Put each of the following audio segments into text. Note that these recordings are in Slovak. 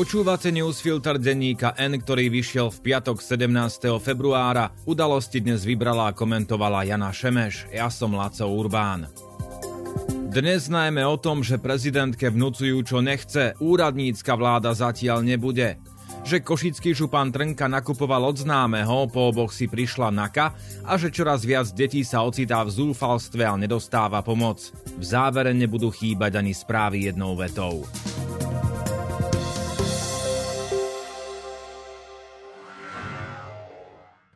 Počúvate newsfilter denníka N, ktorý vyšiel v piatok 17. februára. Udalosti dnes vybrala a komentovala Jana Šemeš. Ja som Laco Urbán. Dnes najmä o tom, že prezidentke vnúcujú čo nechce, úradnícka vláda zatiaľ nebude. Že košický župan Trnka nakupoval od známeho, po oboch si prišla Naka a že čoraz viac detí sa ocitá v zúfalstve a nedostáva pomoc. V závere nebudú chýbať ani správy jednou vetou.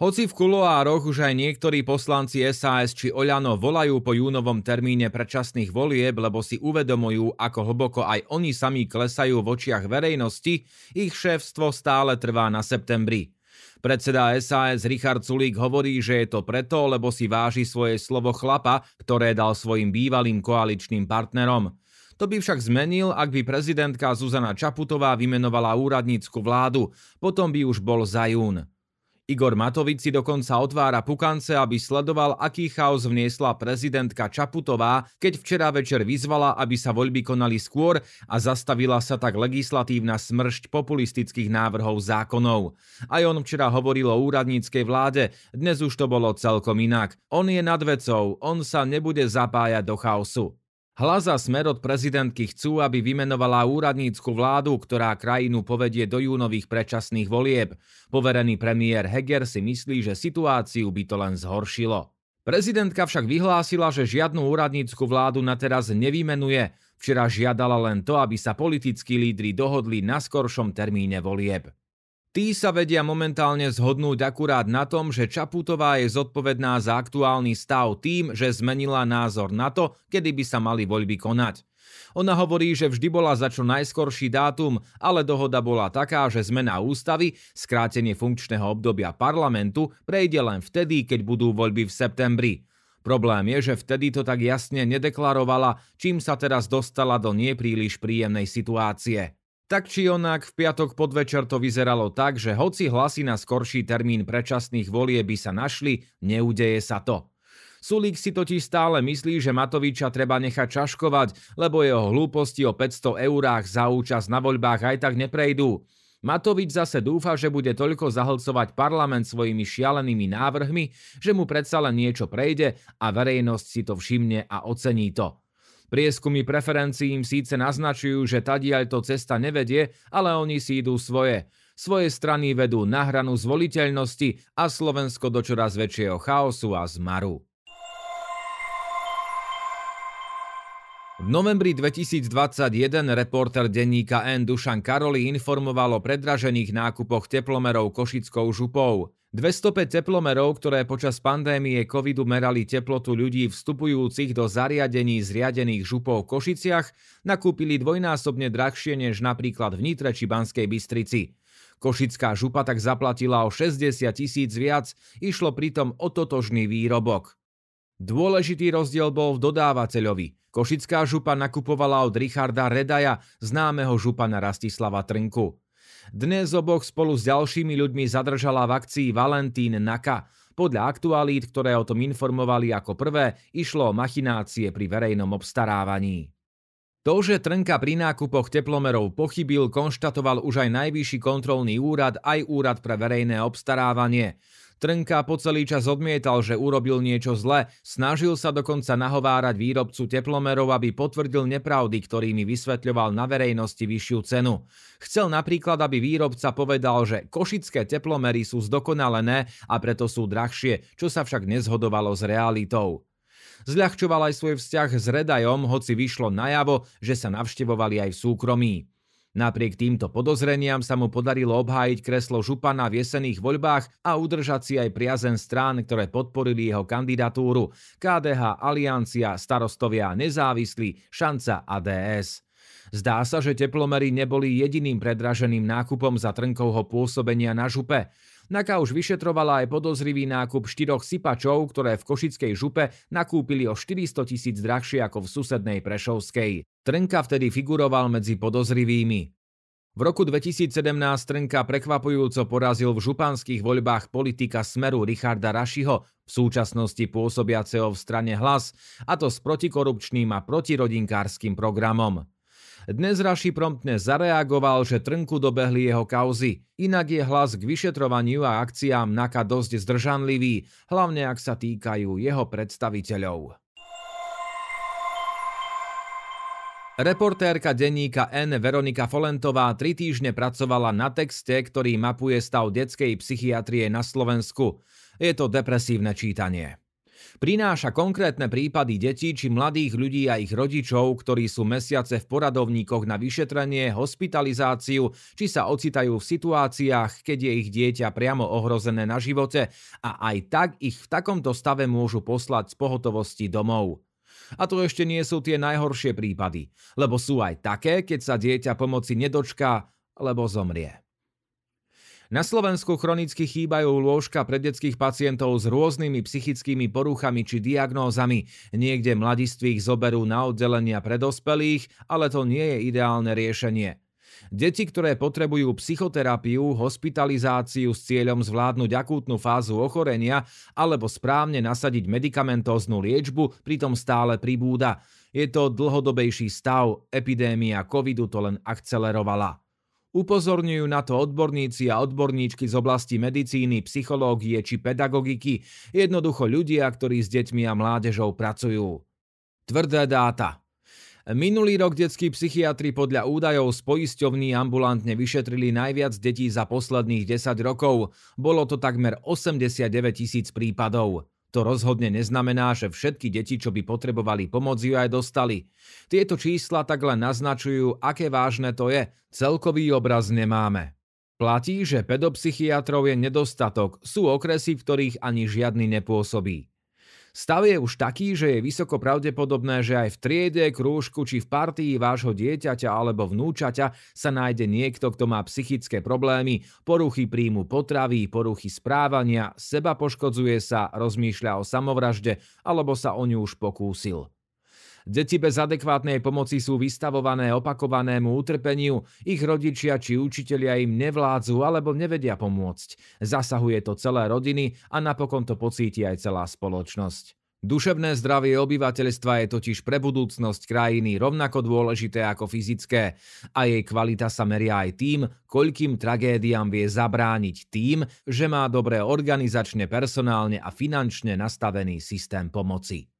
Hoci v kuloároch už aj niektorí poslanci SAS či Oľano volajú po júnovom termíne predčasných volieb, lebo si uvedomujú, ako hlboko aj oni sami klesajú v očiach verejnosti, ich šéfstvo stále trvá na septembri. Predseda SAS Richard Sulík hovorí, že je to preto, lebo si váži svoje slovo chlapa, ktoré dal svojim bývalým koaličným partnerom. To by však zmenil, ak by prezidentka Zuzana Čaputová vymenovala úradnícku vládu, potom by už bol za jún. Igor Matovič si dokonca otvára pukance, aby sledoval, aký chaos vniesla prezidentka Čaputová, keď včera večer vyzvala, aby sa voľby konali skôr a zastavila sa tak legislatívna smršť populistických návrhov zákonov. Aj on včera hovoril o úradníckej vláde, dnes už to bolo celkom inak. On je nad vecou, on sa nebude zapájať do chaosu. Hlas smer od prezidentky chcú, aby vymenovala úradnícku vládu, ktorá krajinu povedie do júnových predčasných volieb. Poverený premiér Heger si myslí, že situáciu by to len zhoršilo. Prezidentka však vyhlásila, že žiadnu úradnícku vládu na teraz nevymenuje. Včera žiadala len to, aby sa politickí lídri dohodli na skoršom termíne volieb. Tí sa vedia momentálne zhodnúť akurát na tom, že Čaputová je zodpovedná za aktuálny stav tým, že zmenila názor na to, kedy by sa mali voľby konať. Ona hovorí, že vždy bola za čo najskorší dátum, ale dohoda bola taká, že zmena ústavy, skrátenie funkčného obdobia parlamentu, prejde len vtedy, keď budú voľby v septembri. Problém je, že vtedy to tak jasne nedeklarovala, čím sa teraz dostala do nepríliš príjemnej situácie. Tak či onak, v piatok podvečer to vyzeralo tak, že hoci hlasy na skorší termín predčasných volie by sa našli, neudeje sa to. Sulík si totiž stále myslí, že Matoviča treba nechať čaškovať, lebo jeho hlúposti o 500 eurách za účasť na voľbách aj tak neprejdú. Matovič zase dúfa, že bude toľko zahlcovať parlament svojimi šialenými návrhmi, že mu predsa len niečo prejde a verejnosť si to všimne a ocení to. Prieskumy preferencií im síce naznačujú, že tadiaľ cesta nevedie, ale oni si idú svoje. Svoje strany vedú na hranu zvoliteľnosti a Slovensko do čoraz väčšieho chaosu a zmaru. V novembri 2021 reporter denníka N. Dušan Karoli informoval o predražených nákupoch teplomerov Košickou župou. 205 teplomerov, ktoré počas pandémie covidu merali teplotu ľudí vstupujúcich do zariadení zriadených župov v Košiciach, nakúpili dvojnásobne drahšie než napríklad v Nitre či Banskej Bystrici. Košická župa tak zaplatila o 60 tisíc viac, išlo pritom o totožný výrobok. Dôležitý rozdiel bol v dodávateľovi. Košická župa nakupovala od Richarda Redaja, známeho župana Rastislava Trnku. Dnes oboch spolu s ďalšími ľuďmi zadržala v akcii Valentín Naka. Podľa aktualít, ktoré o tom informovali ako prvé, išlo o machinácie pri verejnom obstarávaní. To, že Trnka pri nákupoch teplomerov pochybil, konštatoval už aj Najvyšší kontrolný úrad aj Úrad pre verejné obstarávanie. Trnka po celý čas odmietal, že urobil niečo zle, snažil sa dokonca nahovárať výrobcu teplomerov, aby potvrdil nepravdy, ktorými vysvetľoval na verejnosti vyššiu cenu. Chcel napríklad, aby výrobca povedal, že košické teplomery sú zdokonalené a preto sú drahšie, čo sa však nezhodovalo s realitou. Zľahčoval aj svoj vzťah s Redajom, hoci vyšlo najavo, že sa navštevovali aj v súkromí. Napriek týmto podozreniam sa mu podarilo obhájiť kreslo župana v jesených voľbách a udržať si aj priazen strán, ktoré podporili jeho kandidatúru KDH, Aliancia, Starostovia, Nezávislí, Šanca a DS. Zdá sa, že teplomery neboli jediným predraženým nákupom za Trnkovho pôsobenia na župe. Naka už vyšetrovala aj podozrivý nákup štyroch sypačov, ktoré v Košickej župe nakúpili o 400 tisíc drahšie ako v susednej Prešovskej. Trnka vtedy figuroval medzi podozrivými. V roku 2017 Trnka prekvapujúco porazil v županských voľbách politika Smeru Richarda Rašiho, v súčasnosti pôsobiaceho v strane Hlas, a to s protikorupčným a protirodinkárskym programom. Dnes Raši promptne zareagoval, že Trnku dobehli jeho kauzy. Inak je hlas k vyšetrovaniu a akciám NAKA dosť zdržanlivý, hlavne ak sa týkajú jeho predstaviteľov. Reportérka denníka N Veronika Folentová tri týždne pracovala na texte, ktorý mapuje stav detskej psychiatrie na Slovensku. Je to depresívne čítanie. Prináša konkrétne prípady detí či mladých ľudí a ich rodičov, ktorí sú mesiace v poradovníkoch na vyšetrenie, hospitalizáciu, či sa ocitajú v situáciách, keď je ich dieťa priamo ohrozené na živote a aj tak ich v takomto stave môžu poslať z pohotovosti domov. A to ešte nie sú tie najhoršie prípady, lebo sú aj také, keď sa dieťa pomoci nedočká, lebo zomrie. Na Slovensku chronicky chýbajú lôžka pre detských pacientov s rôznymi psychickými poruchami či diagnózami. Niekde mladistvých zoberú na oddelenia pre dospelých, ale to nie je ideálne riešenie. Deti, ktoré potrebujú psychoterapiu, hospitalizáciu s cieľom zvládnuť akútnu fázu ochorenia alebo správne nasadiť medikamentóznu liečbu, pritom stále pribúda. Je to dlhodobejší stav, epidémia covidu to len akcelerovala. Upozorňujú na to odborníci a odborníčky z oblasti medicíny, psychológie či pedagogiky, jednoducho ľudia, ktorí s deťmi a mládežou pracujú. Tvrdé dáta. Minulý rok detskí psychiatri podľa údajov z poisťovní ambulantne vyšetrili najviac detí za posledných 10 rokov. Bolo to takmer 89 tisíc prípadov. To rozhodne neznamená, že všetky deti, čo by potrebovali pomoc, ju aj dostali. Tieto čísla tak len naznačujú, aké vážne to je. Celkový obraz nemáme. Platí, že pedopsychiatrov je nedostatok, sú okresy, v ktorých ani žiadny nepôsobí. Stav je už taký, že je vysoko pravdepodobné, že aj v triede, krúžku či v partii vášho dieťaťa alebo vnúčaťa sa nájde niekto, kto má psychické problémy, poruchy príjmu potravy, poruchy správania, seba poškodzuje sa, rozmýšľa o samovražde alebo sa o ňu už pokúsil. Deti bez adekvátnej pomoci sú vystavované opakovanému utrpeniu, ich rodičia či učitelia im nevládzu alebo nevedia pomôcť. Zasahuje to celé rodiny a napokon to pocíti aj celá spoločnosť. Duševné zdravie obyvateľstva je totiž pre budúcnosť krajiny rovnako dôležité ako fyzické a jej kvalita sa meria aj tým, koľkým tragédiám vie zabrániť tým, že má dobre organizačne, personálne a finančne nastavený systém pomoci.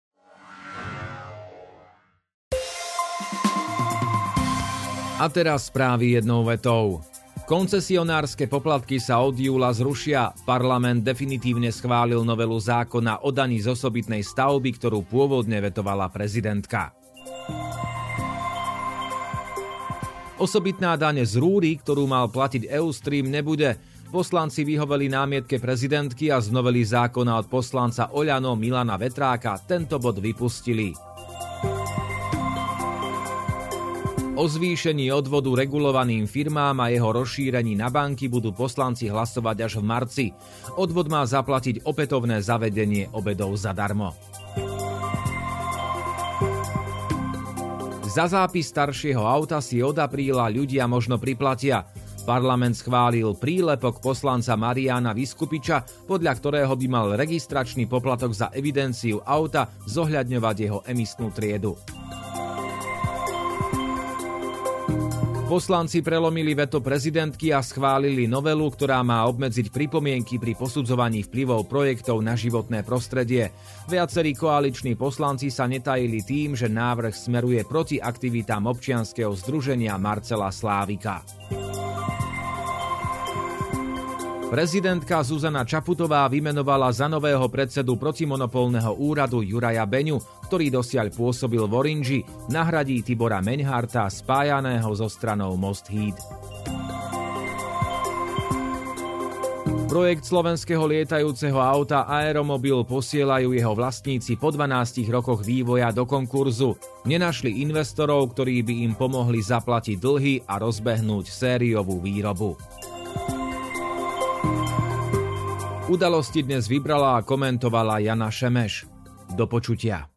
A teraz správy jednou vetou. Koncesionárske poplatky sa od júla zrušia. Parlament definitívne schválil novelu zákona o daní z osobitnej stavby, ktorú pôvodne vetovala prezidentka. Osobitná daň z rúry, ktorú mal platiť Eustream, nebude. Poslanci vyhoveli námietke prezidentky a z novely zákona od poslanca Oľano Milana Vetráka tento bod vypustili. O zvýšení odvodu regulovaným firmám a jeho rozšírení na banky budú poslanci hlasovať až v marci. Odvod má zaplatiť opätovné zavedenie obedov zadarmo. Za zápis staršieho auta si od apríla ľudia možno priplatia. Parlament schválil prílepok poslanca Mariana Vyskupiča, podľa ktorého by mal registračný poplatok za evidenciu auta zohľadňovať jeho emisnú triedu. Poslanci prelomili veto prezidentky a schválili novelu, ktorá má obmedziť pripomienky pri posudzovaní vplyvov projektov na životné prostredie. Viacerí koaliční poslanci sa netajili tým, že návrh smeruje proti aktivitám občianskeho združenia Marcela Slávika. Prezidentka Zuzana Čaputová vymenovala za nového predsedu protimonopolného úradu Juraja Beňu, ktorý dosiaľ pôsobil v Orinži, nahradí Tibora Menharta spájaného so stranou Most Heat. Projekt slovenského lietajúceho auta Aeromobil posielajú jeho vlastníci po 12 rokoch vývoja do konkurzu. Nenašli investorov, ktorí by im pomohli zaplatiť dlhy a rozbehnúť sériovú výrobu. Udalosti dnes vybrala a komentovala Jana Šemeš. Do počutia.